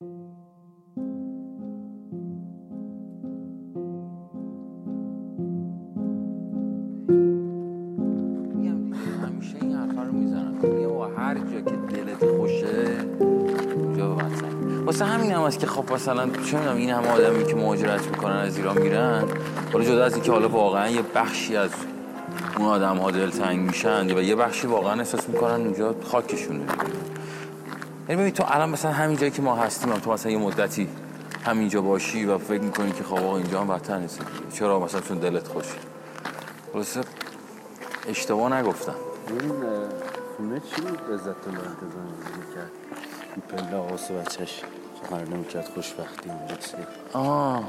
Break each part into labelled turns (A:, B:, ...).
A: این حرفا رو هر جا که دلت خوشه اونجا سنگ واسه. همین هم هست که خب مثلا چه می‌دونم این همه آدمی که مهاجرت می‌کنن از ایران میرن حالا جدا از اینکه حالا واقعا یه بخشی از اون آدم ها دلتنگ میشن و یه بخشی واقعا احساس می‌کنن اونجا خاکشونه. یعنی ببین تو الان مثلا همین جایی که ما هستیم هم تو مثلا یه مدتی همینجا باشی و فکر می‌کنی که خب آقا اینجا هم وطن نیست. چرا مثلا چون دلت خوشه خلاصه اشتباه نگفتم.
B: این اه، خونه چی بود عزت الله انتظار کرد این پله آقاس بچهش قرار نمی‌کرد خوشبختی
A: آه؟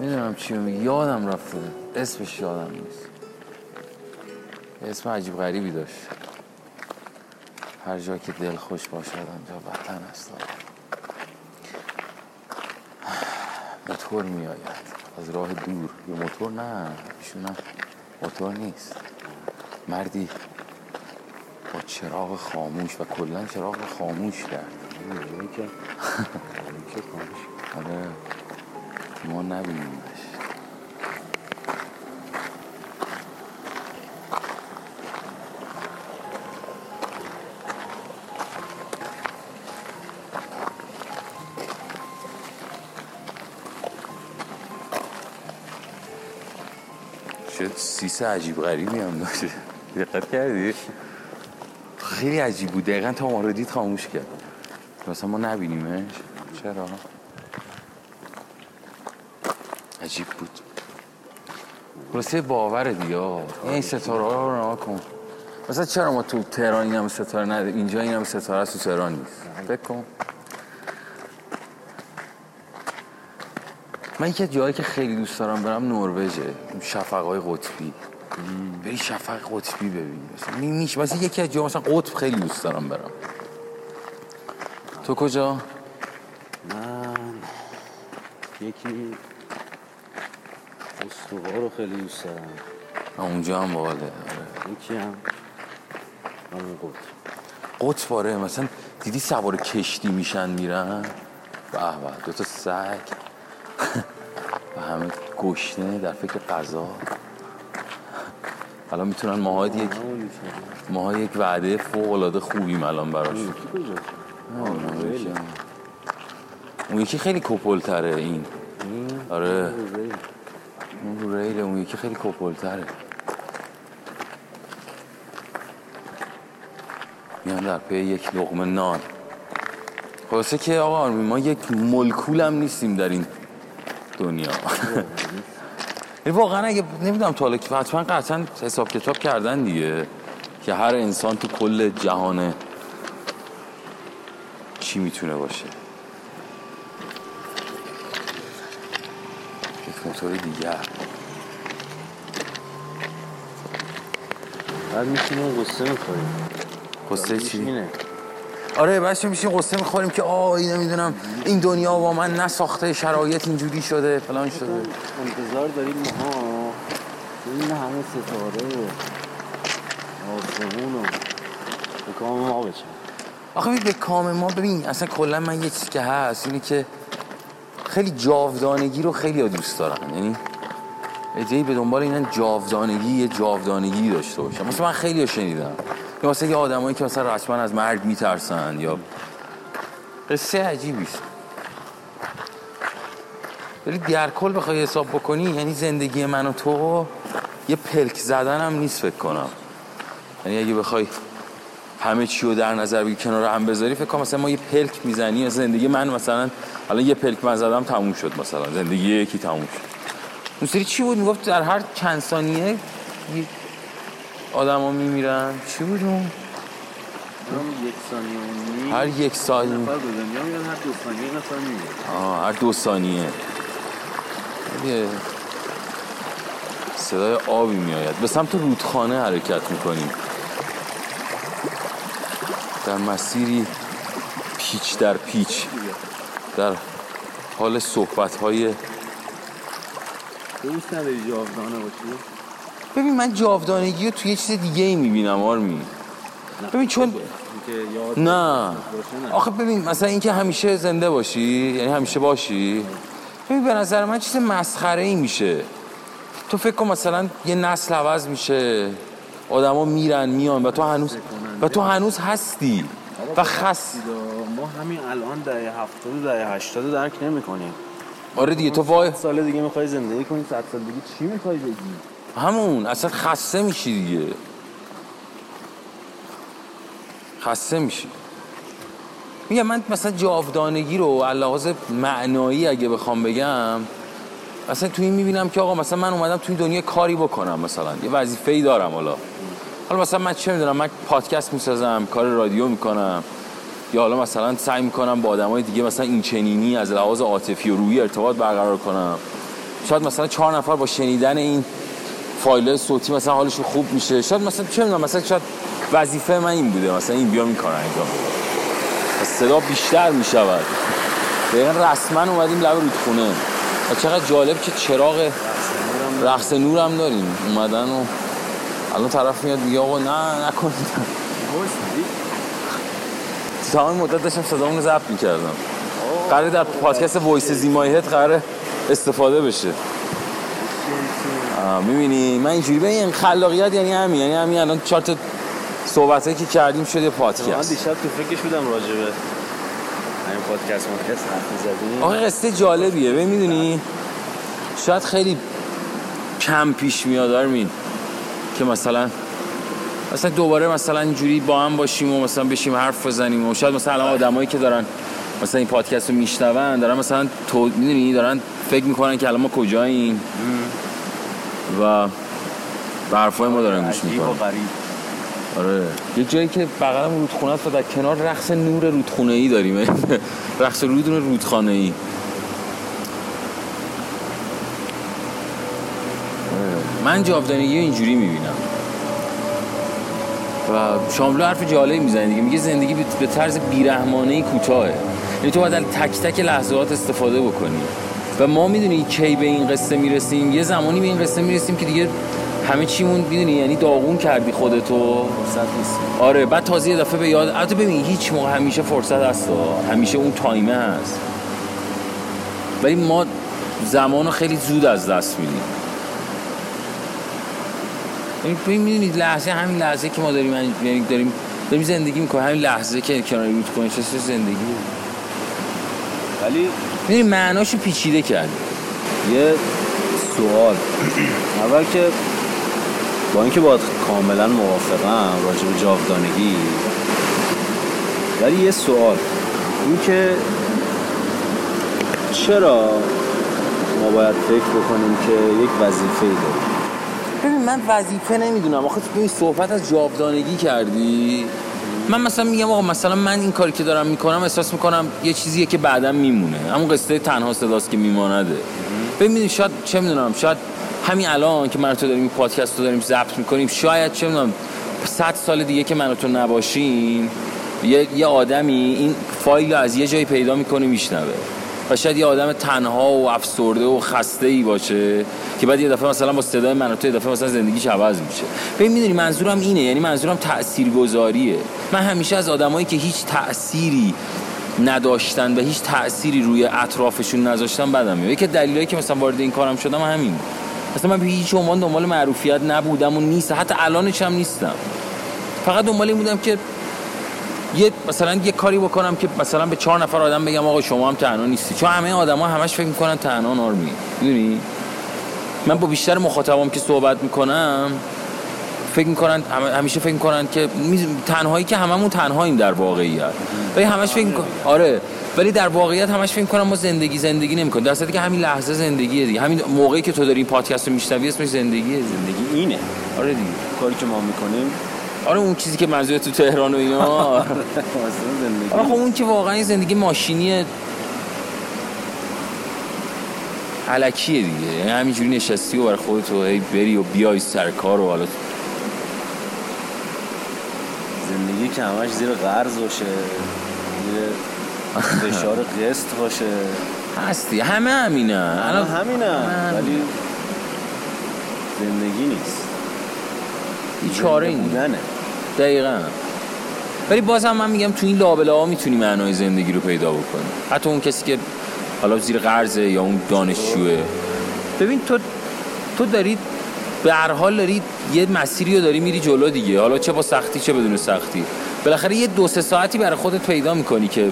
A: می‌دونم چی میگی. یادم رفته. اسمش یادم نیست. اسم عجیب غریبی داشت. هر جا که دل خوش باشد آنجا وطن است. موتور میآید. از راه دور. یه موتور نه ایشون موتور نیست. مردی با چراغ خاموش و کلا چراغ خاموش کرد.
B: که
A: آره. ما نبینیمش شد. سیس عجیب غریبی هم داشته دقت کردی؟ خیلی عجیب بود. دقیقا تا ما رو دید خاموش کرد. مثلا ما نبینیمش. چرا؟ عجیب بود. خلاصه باور دیگه. این ستاره ها رو کن. مثلا چرا ما تو تهران این همه ستاره نده اینجا این همه ستاره تو تهران نیست؟ فکر کن. من یکی از جایی که خیلی دوست دارم برم نروژه اون شفقهای قطبی. بری شفق قطبی ببینی مثلا می- میشه مثلا یکی از جاها مثلا قطب خیلی دوست دارم برم. تو کجا؟
B: من یکی استوار رو خیلی دوست دارم.
A: اونجا هم باحاله. آره.
B: یکی هم همون قطب.
A: قطب آره. مثلا دیدی سوار کشتی میشن میرن؟ به به دو تا سگ. همه گشنه در فکر غذا. الان می‌تونن ماها یک ماها یک وعده فوق العاده خوبیم الان براش.
B: یکی کجاست؟
A: اون یکی خیلی کپلتره این.
B: این؟
A: آره. اون رو ریله اون یکی خیلی کپلتره. میان در پی یک لقمه نان. خلاصه که آقا ما یک ملکول هم نیستیم در این دنیا. واقعا اگه نمی‌دونم تا حالا که حتما قطعا حساب کتاب کردن دیگه که هر انسان تو کل جهان چی می‌تونه باشه. یک موتور دیگر
B: بعد میشینیم قصه می‌خوریم.
A: قصه چی؟ آره بچه میشیم؟ قصه می‌خوریم که آه این نمی‌دونم این دنیا با من نساخته شرایط اینجوری شده فلان شده.
B: انتظار داریم ماها این همه ستاره. و آسمون و به کام ما بچن
A: آخه به کام ما ببین اصلا کلا من یه چیزی که هست اینه که خیلی جاودانگی رو خیلی دوست دارن. یعنی ادهی به دنبال اینن جاودانگی یه جاودانگی داشته باشن. مثلا من خیلی شنیدم. که مثلا یه آدمایی که مثلا رسما از مرگ میترسن یا قصه عجیبی است. ولی در کل بخوای حساب بکنی یعنی زندگی من و تو یه پلک زدن هم نیست فکر کنم. یعنی اگه بخوای همه چی رو در نظر بگیری کنار هم بذاری فکر کنم مثلا ما یه پلک می‌زنی زندگی من مثلا الان یه پلک من زدم تموم شد مثلا زندگی یکی تموم شد. اون سری چی بود؟ می‌گفت در هر چند ثانیه آدما میمیرن. چی بود اون؟
B: یک ثانیه
A: هر یک ثانیه.
B: نفر به دنیا میاد هر دو ثانیه نفر میاد
A: آه هر دو ثانیه. یه صدای آبی میآید. به سمت رودخانه حرکت می‌کنیم. در مسیری پیچ در پیچ. در حال صحبت های
B: دوست نداری جاودانه باشی؟
A: ببین من جاودانگی رو توی یه چیز دیگه ای می‌بینم آرمی ببین چون نه. آخه ببین مثلا اینکه همیشه زنده باشی یعنی همیشه باشی. ببین به نظر من چیز مسخره ای میشه. تو فکر کن مثلا یه نسل عوض میشه. آدما میرن میان و تو هنوز و تو هنوز هستی و خس
B: ما همین الان دهه 70 و دهه 80 درک نمی‌کنیم.
A: آره دیگه تو وای
B: سال دیگه می‌خوای زندگی کنی 100 سال دیگه چی می‌خوای بگی؟
A: همون اصلا خسته میشی دیگه. خسته میشی. میگم من مثلا جاودانگی رو لحاظ معنایی اگه بخوام بگم اصلا تو این می‌بینم که آقا مثلا من اومدم تو این دنیا کاری بکنم مثلا یه وظیفه ای دارم حالا. حالا مثلا من چه می‌دونم من پادکست می‌سازم کار رادیو می‌کنم یا حالا مثلا سعی می‌کنم با آدمای دیگه مثلا این چنینی از لحاظ عاطفی و روحی ارتباط برقرار کنم. شاید مثلا چهار نفر با شنیدن این فایل صوتی مثلا حالشون خوب میشه. شاید مثلا چه می‌دونم مثلا شاید وظیفه من این بوده. مثلا این بیام این کار انجام صدا بیشتر می‌شود. دقیقا رسما اومدیم لب رودخونه. و چقدر جالب که چراغ رقص نورم داریم. اومدن و الان طرف میاد میگه آقا نه نکن تا همین مدت داشتم صدامون رو ضبط می‌کردم. قراره در پادکست وایس زیمایهت قراره استفاده بشه. می‌بینی؟ من اینجوری به این خلاقیت یعنی همین یعنی همین الان چهار تا صحبتایی که کردیم شده
B: من
A: پادکست
B: دیشب تو فکرش بودم راجبه همین پادکست مادکست حرف زدیم
A: آقا قصه جالبیه ببین می‌دونی؟ شاید خیلی کم پیش میاد آرمین که مثلا مثلا دوباره مثلا اینجوری با هم باشیم و مثلا بشیم حرف بزنیم و شاید مثلا آدمایی که دارن مثلا این پادکست رو میشنون دارن مثلا تو می‌دونی؟ دارن فکر می‌کنن که الان ما کجاییم. و به حرفای ما دارن گوش می‌کنن. آره. یه جایی که بغلم رودخونه است و در کنار رقص نور رودخونه ای داریم. رقص رود رودخانه ای من جاودانگی رو اینجوری می‌بینم. و شاملو حرف جالبی می‌زنه دیگه. میگه زندگی به- به طرز بیرحمانه کوتاهه. یعنی تو باید تک تک لحظات استفاده بکنی. و ما می‌دونی کی به این قصه می‌رسیم. یه زمانی به این قصه می‌رسیم که دیگه همه چیمون می‌دونی یعنی داغون کردی خودتو.
B: فرصت نیست.
A: آره بعد تازه یه دفعه به یاد البته ببین هیچ موقع همیشه فرصت هست. همیشه اون تایمه هست. ولی ما زمان رو خیلی زود از دست میدیم. یعنی ببین می‌دونید لحظه همین لحظه که ما داریم یعنی داریم داریم زندگی می‌کنیم همین لحظه که کنار رودخونه نشسته زندگی؟
B: ولی
A: می‌دونی معناشو پیچیده کرد.
B: یه سوال. اول که با اینکه باید کاملا موافقم راجع به جاودانگی ولی یه سوال. این که چرا ما باید فکر بکنیم که یک وظیفه ای داریم؟
A: ببین من وظیفه نمی‌دونم. آخه تو این صحبت از جاودانگی کردی؟ من مثلا میگم آقا مثلا من این کاری که دارم می‌کنم احساس می‌کنم یه چیزیه که بعدا میمونه. همون قصه تنها صداست که میمانده ببینید شاید چه می‌دونم شاید همین الان که من تو داریم پادکست رو داریم ضبط می‌کنیم شاید چه می‌دونم صد سال دیگه که من تو نباشیم یه, یه آدمی این فایل رو از یه جایی پیدا می‌کنه میشنوه. و شاید یه آدم تنها و افسرده و خسته ای باشه که بعد یه دفعه مثلا با صدای من تو یه دفعه مثلا زندگیش عوض میشه. ببین می‌دونی منظورم اینه یعنی منظورم تاثیرگذاریه من همیشه از آدمایی که هیچ تأثیری نداشتن و هیچ تأثیری روی اطرافشون نذاشتن بدم میاد. یکی دلیلی که مثلا وارد این کارم شدم همین. مثلا من به هیچ عنوان دنبال معروفیت نبودم و نیست. حتی الانش هم نیستم. فقط دنبال این بودم که یه مثلا یه کاری بکنم که مثلا به چهار نفر آدم بگم آقا شما هم تنها نیستی چون همه آدما همش فکر می‌کنن تنها نارمی می‌دونی؟ من با بیشتر مخاطبام که صحبت می‌کنم فکر می‌کنن هم- همیشه فکر می‌کنن که تنهایی که هممون تنهاییم در واقعیت. ولی همش فکر میکن... آره. ولی در واقعیت همش فکر می‌کنم ما زندگی زندگی نمی‌کنیم. در که همین لحظه زندگیه دیگه. همین موقعی که تو داری این پادکست رو میشنوی اسمش زندگیه. زندگی
B: زندگی اینه.
A: آره دیگه.
B: کاری که ما می‌کنیم
A: آره اون چیزی که منظور تو تهران و اینا. آره خب اون که واقعا زندگی ماشینی علکیه دیگه. یعنی همینجوری نشستی و برای خودت و هی بری و بیای سر کار و حالا
B: زندگی که همش زیر قرض باشه. زیر فشار قسط باشه.
A: هستی. همه همینه.
B: الان
A: الان
B: همینه.
A: همین.
B: ولی زندگی نیست.
A: هیچ چاره ای نیست.
B: بودنه.
A: دقیقا. ولی بازم من میگم تو این لابله ها می‌تونی معنای زندگی رو پیدا بکنی. حتی اون کسی که حالا زیر قرضه یا اون دانشجوه. ببین تو تو داری به هر حال داری یه مسیری رو داری میری جلو دیگه. حالا چه با سختی چه بدون سختی. بالاخره یه دو سه ساعتی برای خودت پیدا می‌کنی که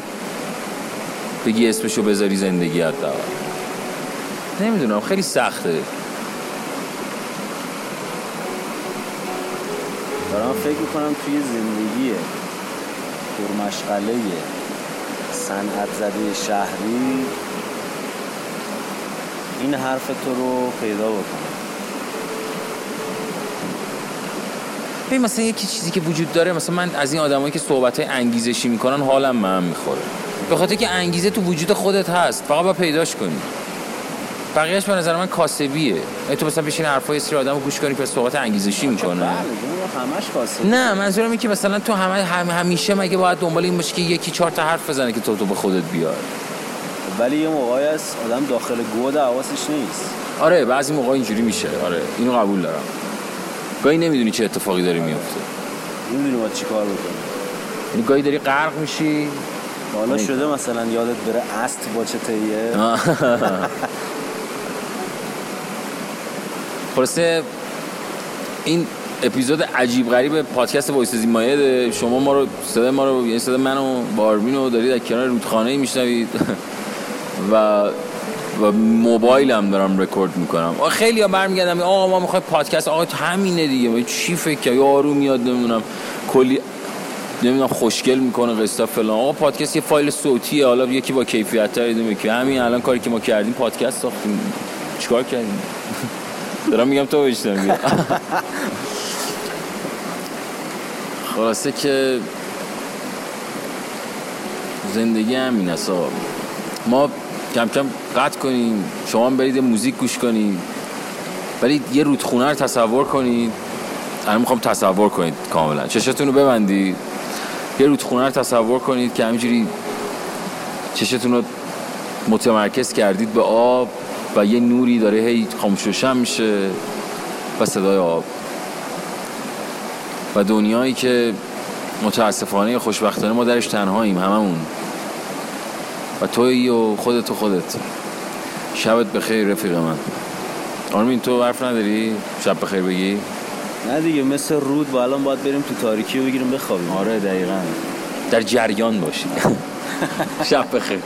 A: بگی اسمشو بذاری زندگی حداقل. نمی‌دونم خیلی سخته.
B: دارم فکر می‌کنم توی زندگی پرمشغله صنعت زده شهری این حرف تو رو پیدا بکنم.
A: ببین مثلا یکی چیزی که وجود داره مثلا من از این آدمایی که صحبت های انگیزشی می‌کنن حالم من می‌خوره. به خاطر که انگیزه تو وجود خودت هست فقط باید پیداش کنی. بقیهش به نظر من کاسبیه. ای تو مثلا بشین حرفای سری آدمو گوش کنی که صحبت انگیزشی می‌کنه.
B: بله همش کاسه
A: نه منظورم اینه که مثلا تو همه هم همیشه مگه باید دنبال این باشی که یکی چهار تا حرف بزنه که تو تو به خودت بیار؟
B: ولی یه موقعی هست آدم داخل گود حواسش نیست.
A: آره بعضی موقع اینجوری میشه. آره اینو قبول دارم. گاهی نمی‌دونی چه اتفاقی داره میفته
B: نمی‌دونی باید چی کار بکنی
A: یعنی گاهی داری غرق میشی.
B: حالا شده مثلا یادت بره است با چه تیه؟
A: خلاصه این اپیزود عجیب غریب پادکست وایس زیمایه شما ما رو صدا ما رو یعنی صدا من و باربین رو دارید در کنار رودخانه میشنوید. و و موبایل هم دارم رکورد می‌کنم. خیلی ها برمیگردم آقا ما می‌خوایم پادکست آقا همینه دیگه. چی فکر یا آروم میاد نمی‌دونم. کلی نمی‌دونم خوشگل می‌کنه قصه فلان. آقا پادکست یه فایل صوتیه. حالا یکی با کیفیت تر همین. الان کاری که ما کردیم پادکست ساختیم. چیکار کردیم؟ دارم میگم تو بشنوی. خلاصه که زندگی همین است ما کم کم قطع کنیم شما هم برید موزیک گوش کنید ولی یه رودخونه رو تصور کنید. الان می‌خوام تصور کنید کاملا. چشتون رو ببندید. یه رودخونه رو تصور کنید که همینجوری چشتون رو متمرکز کردید به آب. و یه نوری داره هی خاموش میشه و صدای آب. و دنیایی که متاسفانه خوشبختانه ما درش تنهاییم هممون. و توی و خودت و خودت. شبت بخیر رفیق من. آرمین تو حرف نداری؟ شب بخیر بگی؟
B: نه دیگه مثل رود با الان باید بریم تو تاریکی و بگیریم بخوابیم.
A: آره دقیقا. در جریان باشی. شب بخیر.